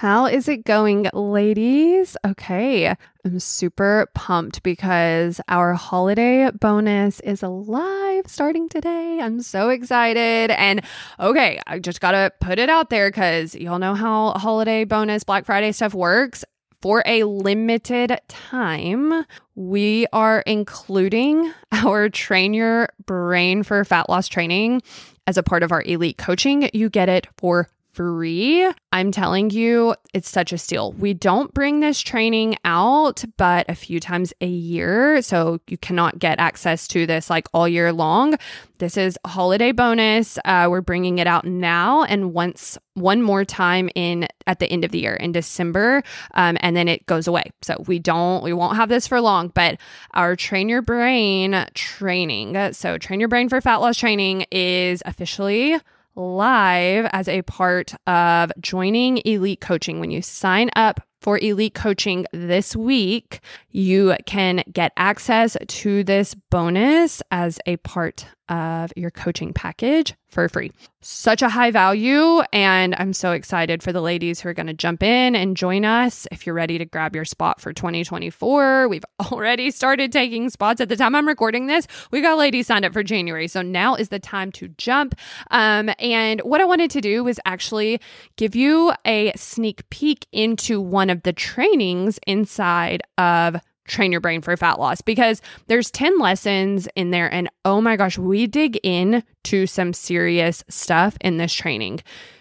How is it going, ladies? Okay, I'm super pumped because our holiday bonus is live starting today. I'm so excited. And okay, I just got to put it out there because y'all know how holiday bonus, Black Friday stuff works. For a limited time, we are including our Train Your Brain for Fat Loss training as a part of our elite coaching. You get it for free. I'm telling you, it's such a steal. We don't bring this training out but a few times a year. So you cannot get access to this like all year long. This is a holiday bonus. Uh, we're bringing it out now and once one more time in at the end of the year in December, um, and then it goes away. So we don't we won't have this for long. But our train your brain training, so train your brain for fat loss training, is officially live as a part of joining Elite Coaching. When you sign up for Elite Coaching this week, you can get access to this bonus as a part of your coaching package for free. Such a high value. And I'm so excited for the ladies who are going to jump in and join us. If you're ready to grab your spot for 2024, we've already started taking spots. At the time I'm recording this, we got ladies signed up for January. So now is the time to jump. Um, and what I wanted to do was actually give you a sneak peek into one of the trainings inside of train your brain for fat loss because there's 10 lessons in there and oh my gosh we dig in to some serious stuff in this training.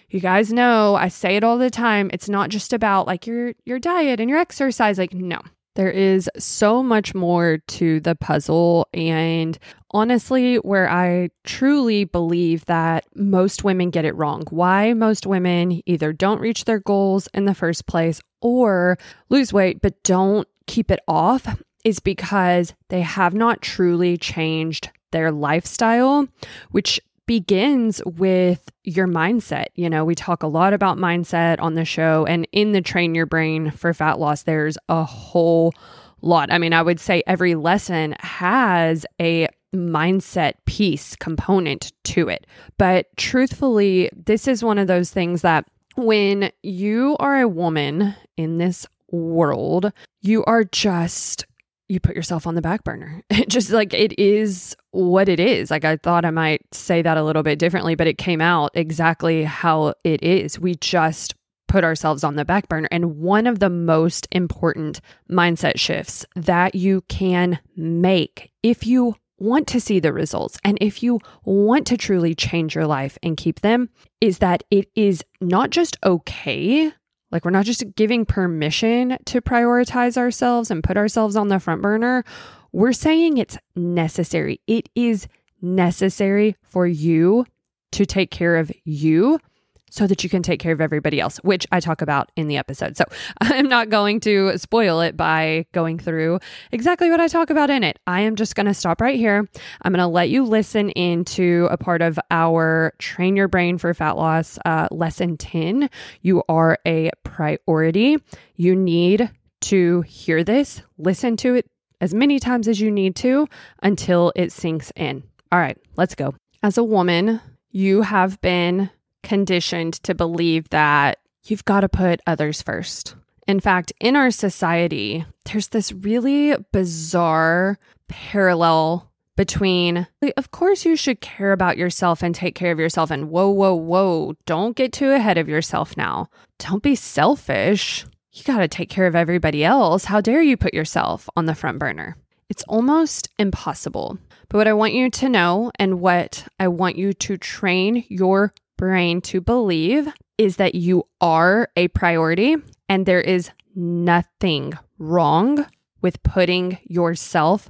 You guys know i say it all the time it's not just about like your your diet and your exercise like no. There is so much more to the puzzle and honestly where i truly believe that most women get it wrong why most women either don't reach their goals in the first place or lose weight but don't keep it off is because they have not truly changed their lifestyle, which begins with your mindset. You know, we talk a lot about mindset on the show, and in the Train Your Brain for Fat Loss, there's a whole lot. I mean, I would say every lesson has a mindset piece component to it. But truthfully, this is one of those things that when you are a woman in this world, you are just you put yourself on the back burner. just like it is what it is. Like I thought I might say that a little bit differently, but it came out exactly how it is. We just put ourselves on the back burner. And one of the most important mindset shifts that you can make if you want to see the results and if you want to truly change your life and keep them is that it is not just okay like, we're not just giving permission to prioritize ourselves and put ourselves on the front burner. We're saying it's necessary. It is necessary for you to take care of you so that you can take care of everybody else, which I talk about in the episode. So I'm not going to spoil it by going through exactly what I talk about in it. I am just going to stop right here. I'm going to let you listen into a part of our Train Your Brain for Fat Loss uh, lesson 10. You are a priority. You need to hear this, listen to it as many times as you need to until it sinks in. All right, let's go. As a woman, you have been conditioned to believe that you've got to put others first. In fact, in our society, there's this really bizarre parallel between, of course, you should care about yourself and take care of yourself, and whoa, whoa, whoa, don't get too ahead of yourself now. Don't be selfish. You got to take care of everybody else. How dare you put yourself on the front burner? It's almost impossible. But what I want you to know and what I want you to train your brain to believe is that you are a priority and there is nothing wrong with putting yourself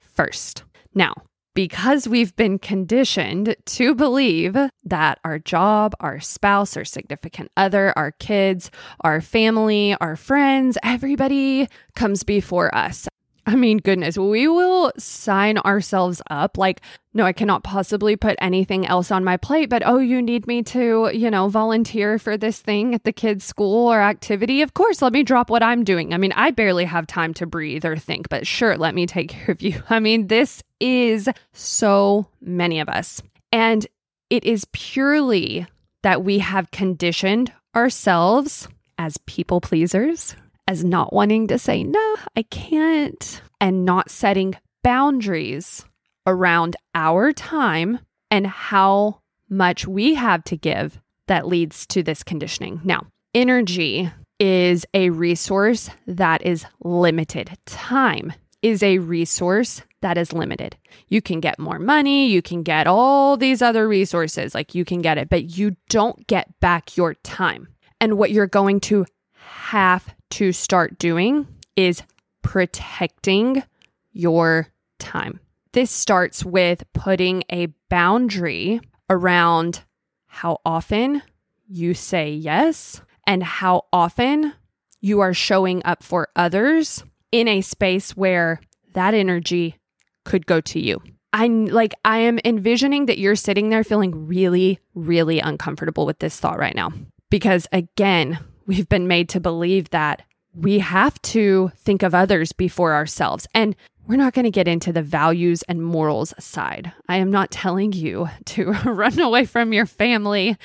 first. Now, because we've been conditioned to believe that our job, our spouse, our significant other, our kids, our family, our friends, everybody comes before us. I mean, goodness, we will sign ourselves up. Like, no, I cannot possibly put anything else on my plate, but oh, you need me to, you know, volunteer for this thing at the kids' school or activity. Of course, let me drop what I'm doing. I mean, I barely have time to breathe or think, but sure, let me take care of you. I mean, this is so many of us. And it is purely that we have conditioned ourselves as people pleasers, as not wanting to say, no, I can't, and not setting boundaries around our time and how much we have to give that leads to this conditioning. Now, energy is a resource that is limited. Time is a resource that is limited. You can get more money, you can get all these other resources, like you can get it, but you don't get back your time. And what you're going to have to start doing is protecting your time. This starts with putting a boundary around how often you say yes and how often you are showing up for others in a space where that energy could go to you. I'm like, I am envisioning that you're sitting there feeling really, really uncomfortable with this thought right now. Because again, we've been made to believe that we have to think of others before ourselves. And we're not going to get into the values and morals side. I am not telling you to run away from your family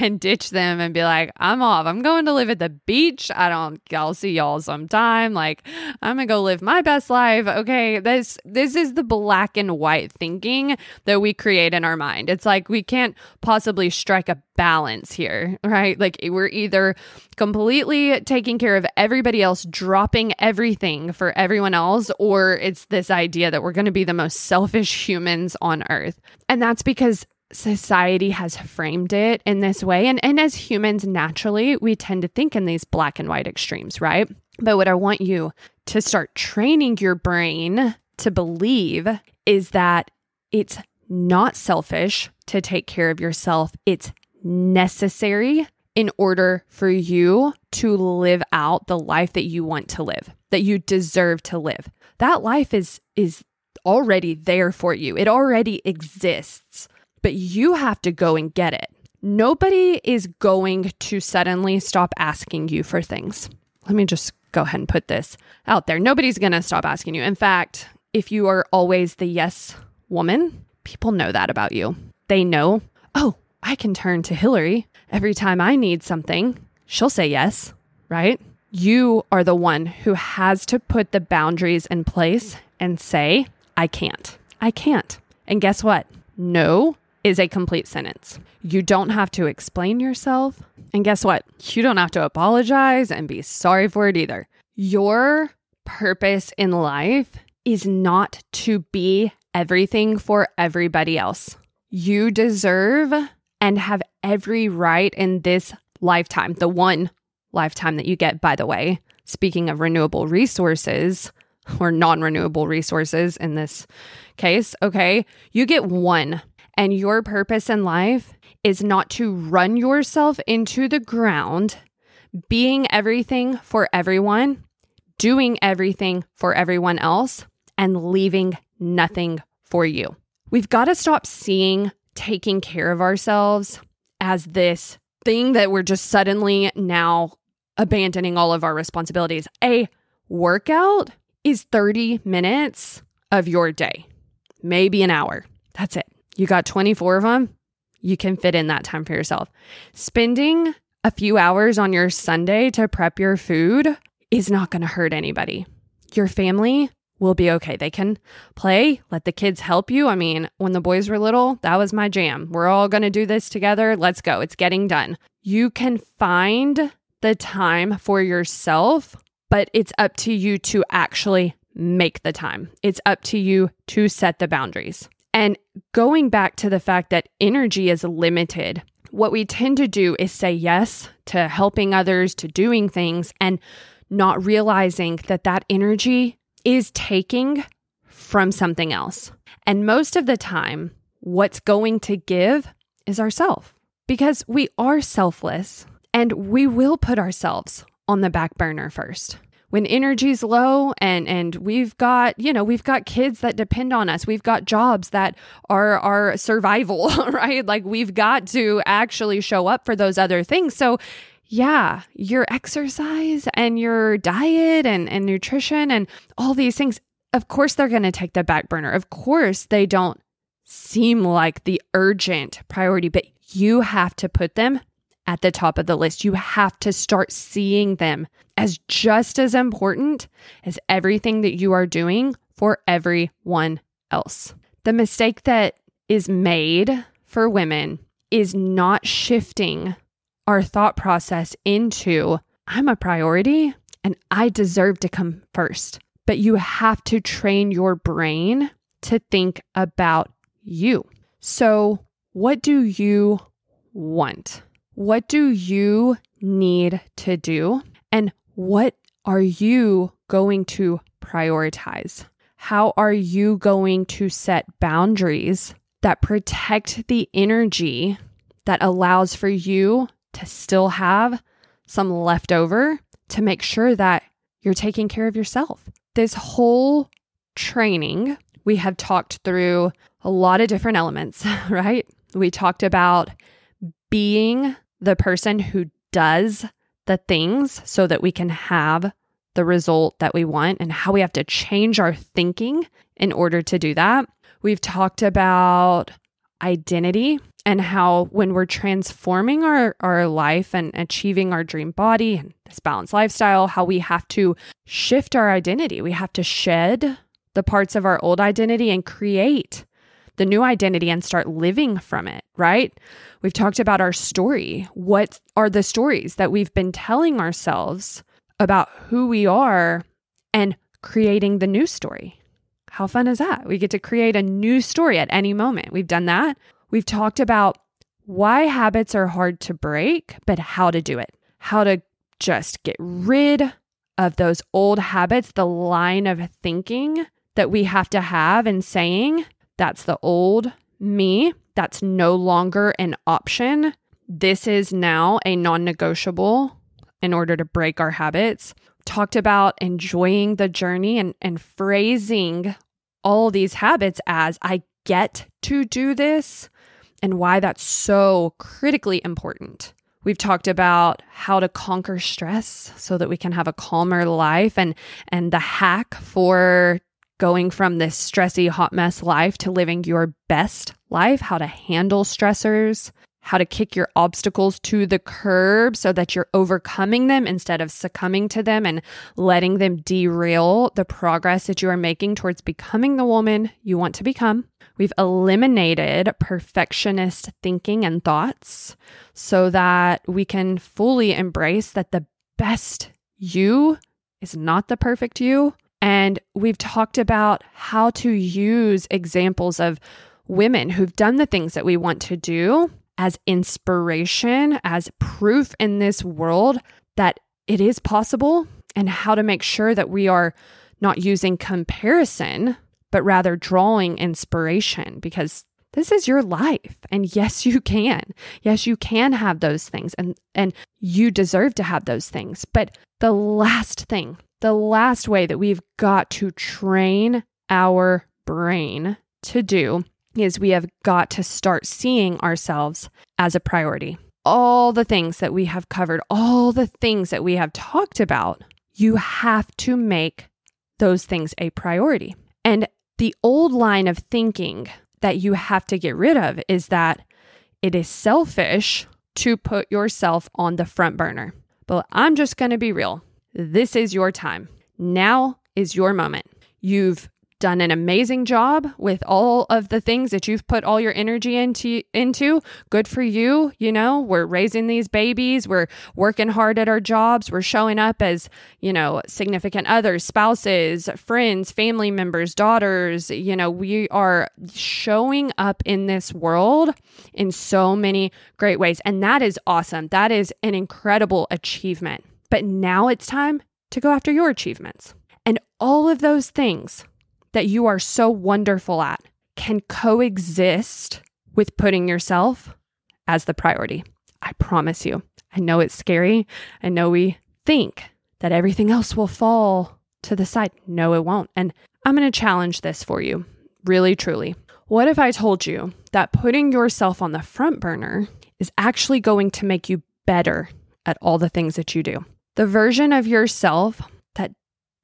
and ditch them and be like, I'm off. I'm going to live at the beach. I don't, I'll see y'all sometime. Like, I'm going to go live my best life. Okay. This, this is the black and white thinking that we create in our mind. It's like we can't possibly strike a balance here, right? Like, we're either completely taking care of everybody else, dropping everything for everyone else, or it's this idea that we're going to be the most selfish humans on earth. And that's because society has framed it in this way. And, and as humans, naturally, we tend to think in these black and white extremes, right? But what I want you to start training your brain to believe is that it's not selfish to take care of yourself, it's necessary in order for you to live out the life that you want to live, that you deserve to live that life is is already there for you. It already exists. But you have to go and get it. Nobody is going to suddenly stop asking you for things. Let me just go ahead and put this out there. Nobody's going to stop asking you. In fact, if you are always the yes woman, people know that about you. They know, oh, I can turn to Hilary every time I need something. She'll say yes, right? you are the one who has to put the boundaries in place and say, I can't. I can't. And guess what? No is a complete sentence. You don't have to explain yourself. And guess what? You don't have to apologize and be sorry for it either. Your purpose in life is not to be everything for everybody else. You deserve and have every right in this lifetime, the one lifetime that you get, by the way. Speaking of renewable resources or non renewable resources in this case, okay, you get one. And your purpose in life is not to run yourself into the ground, being everything for everyone, doing everything for everyone else, and leaving nothing for you. We've got to stop seeing taking care of ourselves as this thing that we're just suddenly now abandoning all of our responsibilities. A workout is 30 minutes of your day, maybe an hour. That's it. You got 24 of them. You can fit in that time for yourself. Spending a few hours on your Sunday to prep your food is not going to hurt anybody. Your family will be okay. They can play, let the kids help you. I mean, when the boys were little, that was my jam. We're all going to do this together. Let's go. It's getting done. You can find the time for yourself, but it's up to you to actually make the time. It's up to you to set the boundaries. And going back to the fact that energy is limited, what we tend to do is say yes to helping others, to doing things, and not realizing that that energy is taking from something else. And most of the time, what's going to give is ourself because we are selfless. And we will put ourselves on the back burner first. When energy's low and and we've got, you know, we've got kids that depend on us. We've got jobs that are our survival, right? Like we've got to actually show up for those other things. So yeah, your exercise and your diet and, and nutrition and all these things, of course, they're going to take the back burner. Of course, they don't seem like the urgent priority, but you have to put them at the top of the list. You have to start seeing them as just as important as everything that you are doing for everyone else. The mistake that is made for women is not shifting our thought process into I'm a priority and I deserve to come first. But you have to train your brain to think about you. So, what do you want? What do you need to do? And what are you going to prioritize? How are you going to set boundaries that protect the energy that allows for you to still have some leftover to make sure that you're taking care of yourself? This whole training, we have talked through a lot of different elements, right? We talked about being the person who does the things so that we can have the result that we want and how we have to change our thinking in order to do that. We've talked about identity and how when we're transforming our, our life and achieving our dream body and this balanced lifestyle, how we have to shift our identity. We have to shed the parts of our old identity and create the new identity and start living from it, right? We've talked about our story. What are the stories that we've been telling ourselves about who we are and creating the new story? How fun is that? We get to create a new story at any moment. We've done that. We've talked about why habits are hard to break, but how to do it, how to just get rid of those old habits, the line of thinking that we have to have and saying that's the old me. That's no longer an option. This is now a non negotiable in order to break our habits. Talked about enjoying the journey and, and phrasing all these habits as I get to do this and why that's so critically important. We've talked about how to conquer stress so that we can have a calmer life and and the hack for going from this stressy hot mess life to living your best life, how to handle stressors, how to kick your obstacles to the curb so that you're overcoming them instead of succumbing to them and letting them derail the progress that you are making towards becoming the woman you want to become. We've eliminated perfectionist thinking and thoughts so that we can fully embrace that the best you is not the perfect you and we've talked about how to use examples of women who've done the things that we want to do as inspiration, as proof in this world that it is possible, and how to make sure that we are not using comparison, but rather drawing inspiration because this is your life. And yes you can. Yes you can have those things and and you deserve to have those things. But the last thing the last way that we've got to train our brain to do is we have got to start seeing ourselves as a priority. All the things that we have covered, all the things that we have talked about, you have to make those things a priority. And the old line of thinking that you have to get rid of is that it is selfish to put yourself on the front burner. But I'm just going to be real. This is your time. Now is your moment. You've done an amazing job with all of the things that you've put all your energy into into. Good for you you know we're raising these babies we're working hard at our jobs we're showing up as you know significant others spouses friends family members daughters you know we are showing up in this world in so many great ways and that is awesome. That is an incredible achievement. But now it's time to go after your achievements. And all of those things that you are so wonderful at can coexist with putting yourself as the priority. I promise you. I know it's scary. I know we think that everything else will fall to the side. No, it won't. And I'm going to challenge this for you, really, truly. What if I told you that putting yourself on the front burner is actually going to make you better at all the things that you do? The version of yourself that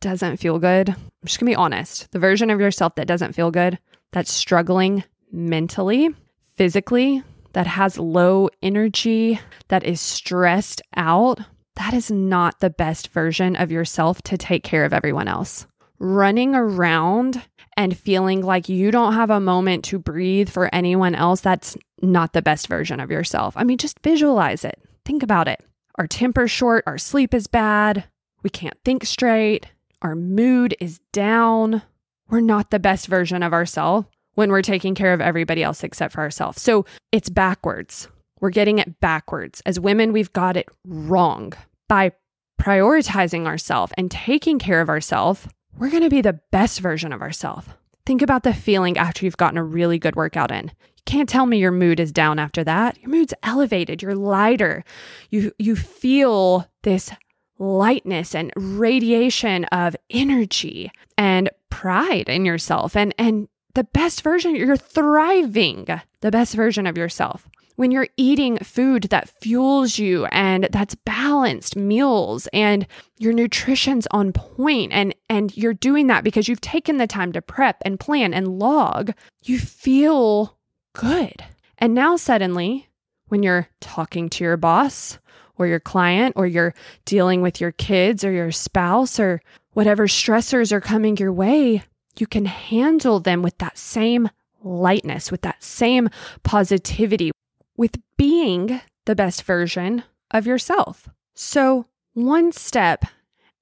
doesn't feel good, I'm just gonna be honest, the version of yourself that doesn't feel good, that's struggling mentally, physically, that has low energy, that is stressed out, that is not the best version of yourself to take care of everyone else. Running around and feeling like you don't have a moment to breathe for anyone else, that's not the best version of yourself. I mean, just visualize it. Think about it. Our temper's short, our sleep is bad, we can't think straight, our mood is down. We're not the best version of ourselves when we're taking care of everybody else except for ourselves. So it's backwards. We're getting it backwards. As women, we've got it wrong. By prioritizing ourselves and taking care of ourselves, we're going to be the best version of ourselves. Think about the feeling after you've gotten a really good workout in. You can't tell me your mood is down after that. Your mood's elevated, you're lighter. You you feel this lightness and radiation of energy and pride in yourself. And and the best version you're thriving. The best version of yourself. When you're eating food that fuels you and that's balanced meals and your nutrition's on point and and you're doing that because you've taken the time to prep and plan and log you feel good. And now suddenly when you're talking to your boss or your client or you're dealing with your kids or your spouse or whatever stressors are coming your way you can handle them with that same lightness with that same positivity with being the best version of yourself. So, one step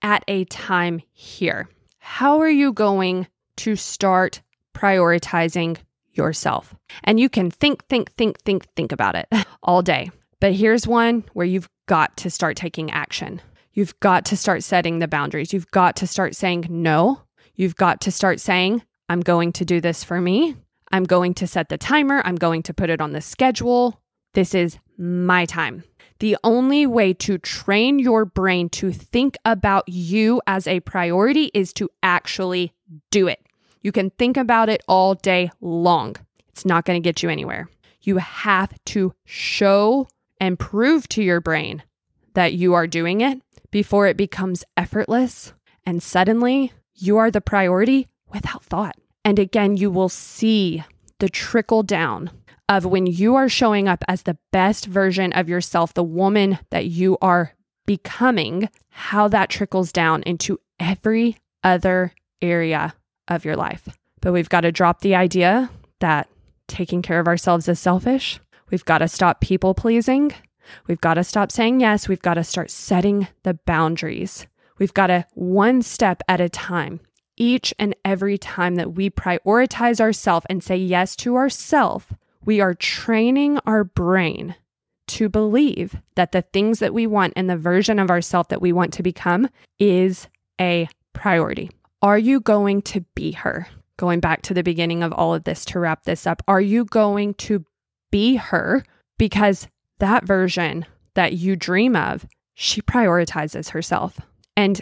at a time here. How are you going to start prioritizing yourself? And you can think, think, think, think, think about it all day. But here's one where you've got to start taking action. You've got to start setting the boundaries. You've got to start saying no. You've got to start saying, I'm going to do this for me. I'm going to set the timer. I'm going to put it on the schedule. This is my time. The only way to train your brain to think about you as a priority is to actually do it. You can think about it all day long. It's not going to get you anywhere. You have to show and prove to your brain that you are doing it before it becomes effortless. And suddenly you are the priority without thought. And again, you will see the trickle down of when you are showing up as the best version of yourself, the woman that you are becoming, how that trickles down into every other area of your life. But we've got to drop the idea that taking care of ourselves is selfish. We've got to stop people pleasing. We've got to stop saying yes. We've got to start setting the boundaries. We've got to one step at a time. Each and every time that we prioritize ourselves and say yes to ourselves, we are training our brain to believe that the things that we want and the version of ourself that we want to become is a priority. Are you going to be her? Going back to the beginning of all of this to wrap this up, are you going to be her? Because that version that you dream of, she prioritizes herself. And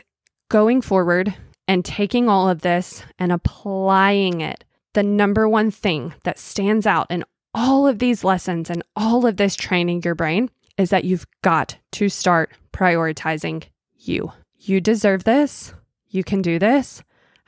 going forward and taking all of this and applying it, the number one thing that stands out in all of these lessons and all of this training your brain is that you've got to start prioritizing you. You deserve this. You can do this.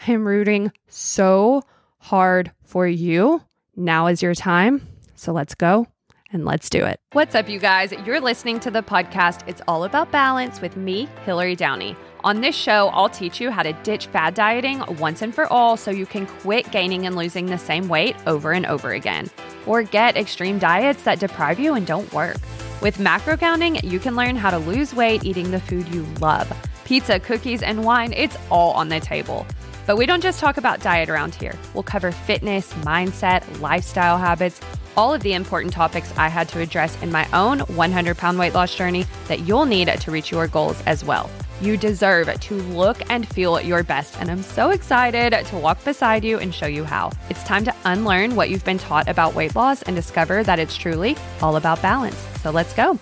I am rooting so hard for you. Now is your time. So let's go and let's do it. What's up, you guys? You're listening to the podcast It's All About Balance with me, Hilary Downey. On this show, I'll teach you how to ditch fad dieting once and for all so you can quit gaining and losing the same weight over and over again. or get extreme diets that deprive you and don't work. With macro counting, you can learn how to lose weight eating the food you love. Pizza, cookies, and wine, it's all on the table. But we don't just talk about diet around here. We'll cover fitness, mindset, lifestyle habits, all of the important topics I had to address in my own 100 pound weight loss journey that you'll need to reach your goals as well. You deserve to look and feel your best, and I'm so excited to walk beside you and show you how. It's time to unlearn what you've been taught about weight loss and discover that it's truly all about balance. So let's go.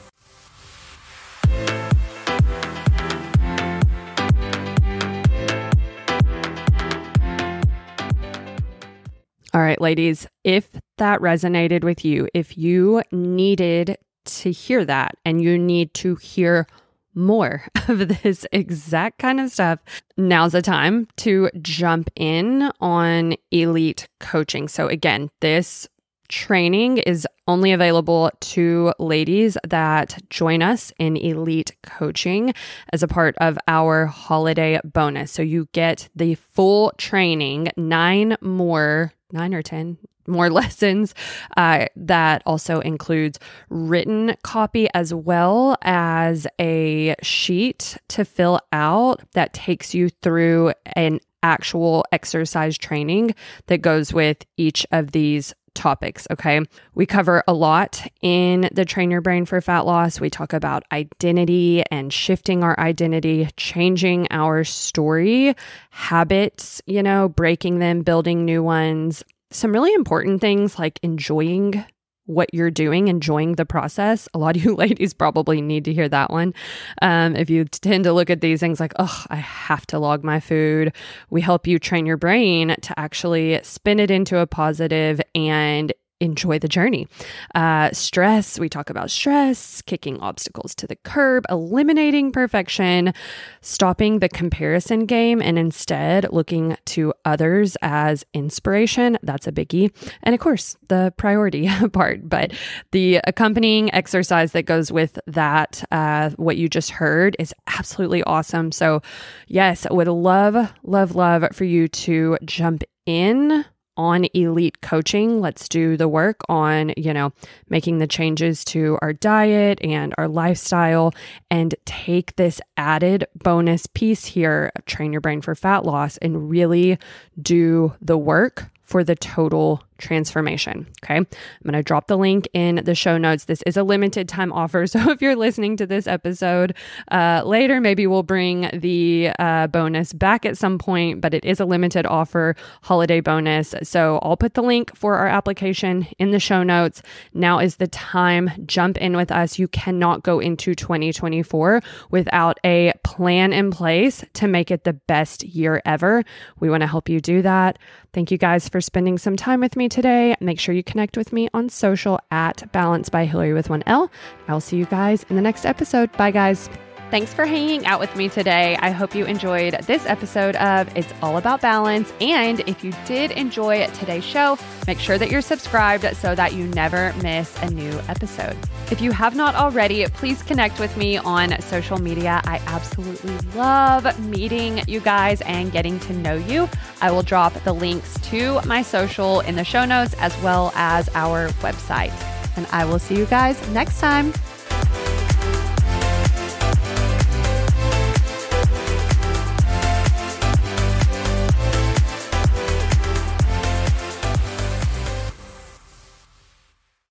All right, ladies, if that resonated with you, if you needed to hear that and you need to hear more of this exact kind of stuff, now's the time to jump in on elite coaching. So, again, this training is only available to ladies that join us in elite coaching as a part of our holiday bonus. So you get the full training, nine more, nine or 10, more lessons. Uh, that also includes written copy as well as a sheet to fill out that takes you through an actual exercise training that goes with each of these topics. Okay. We cover a lot in the Train Your Brain for Fat Loss. We talk about identity and shifting our identity, changing our story, habits, you know, breaking them, building new ones. Some really important things like enjoying what you're doing, enjoying the process. A lot of you ladies probably need to hear that one. Um, if you tend to look at these things like, oh, I have to log my food, we help you train your brain to actually spin it into a positive and enjoy the journey. Uh, stress, we talk about stress, kicking obstacles to the curb, eliminating perfection, stopping the comparison game, and instead looking to others as inspiration. That's a biggie. And of course, the priority part, but the accompanying exercise that goes with that, uh, what you just heard, is absolutely awesome. So, yes, would love, love, love for you to jump in on elite coaching. Let's do the work on, you know, making the changes to our diet and our lifestyle and take this added bonus piece here, train your brain for fat loss and really do the work for the total transformation. Okay. I'm going to drop the link in the show notes. This is a limited time offer. So if you're listening to this episode uh, later, maybe we'll bring the uh, bonus back at some point, but it is a limited offer holiday bonus. So I'll put the link for our application in the show notes. Now is the time. Jump in with us. You cannot go into 2024 without a plan in place to make it the best year ever. We want to help you do that. Thank you guys for spending some time with today. Make sure you connect with me on social at Balance by Hilary with one L. I'll see you guys in the next episode. Bye, guys. Thanks for hanging out with me today. I hope you enjoyed this episode of It's All About Balance. And if you did enjoy today's show, make sure that you're subscribed so that you never miss a new episode. If you have not already, please connect with me on social media. I absolutely love meeting you guys and getting to know you. I will drop the links to my social in the show notes as well as our website. And I will see you guys next time.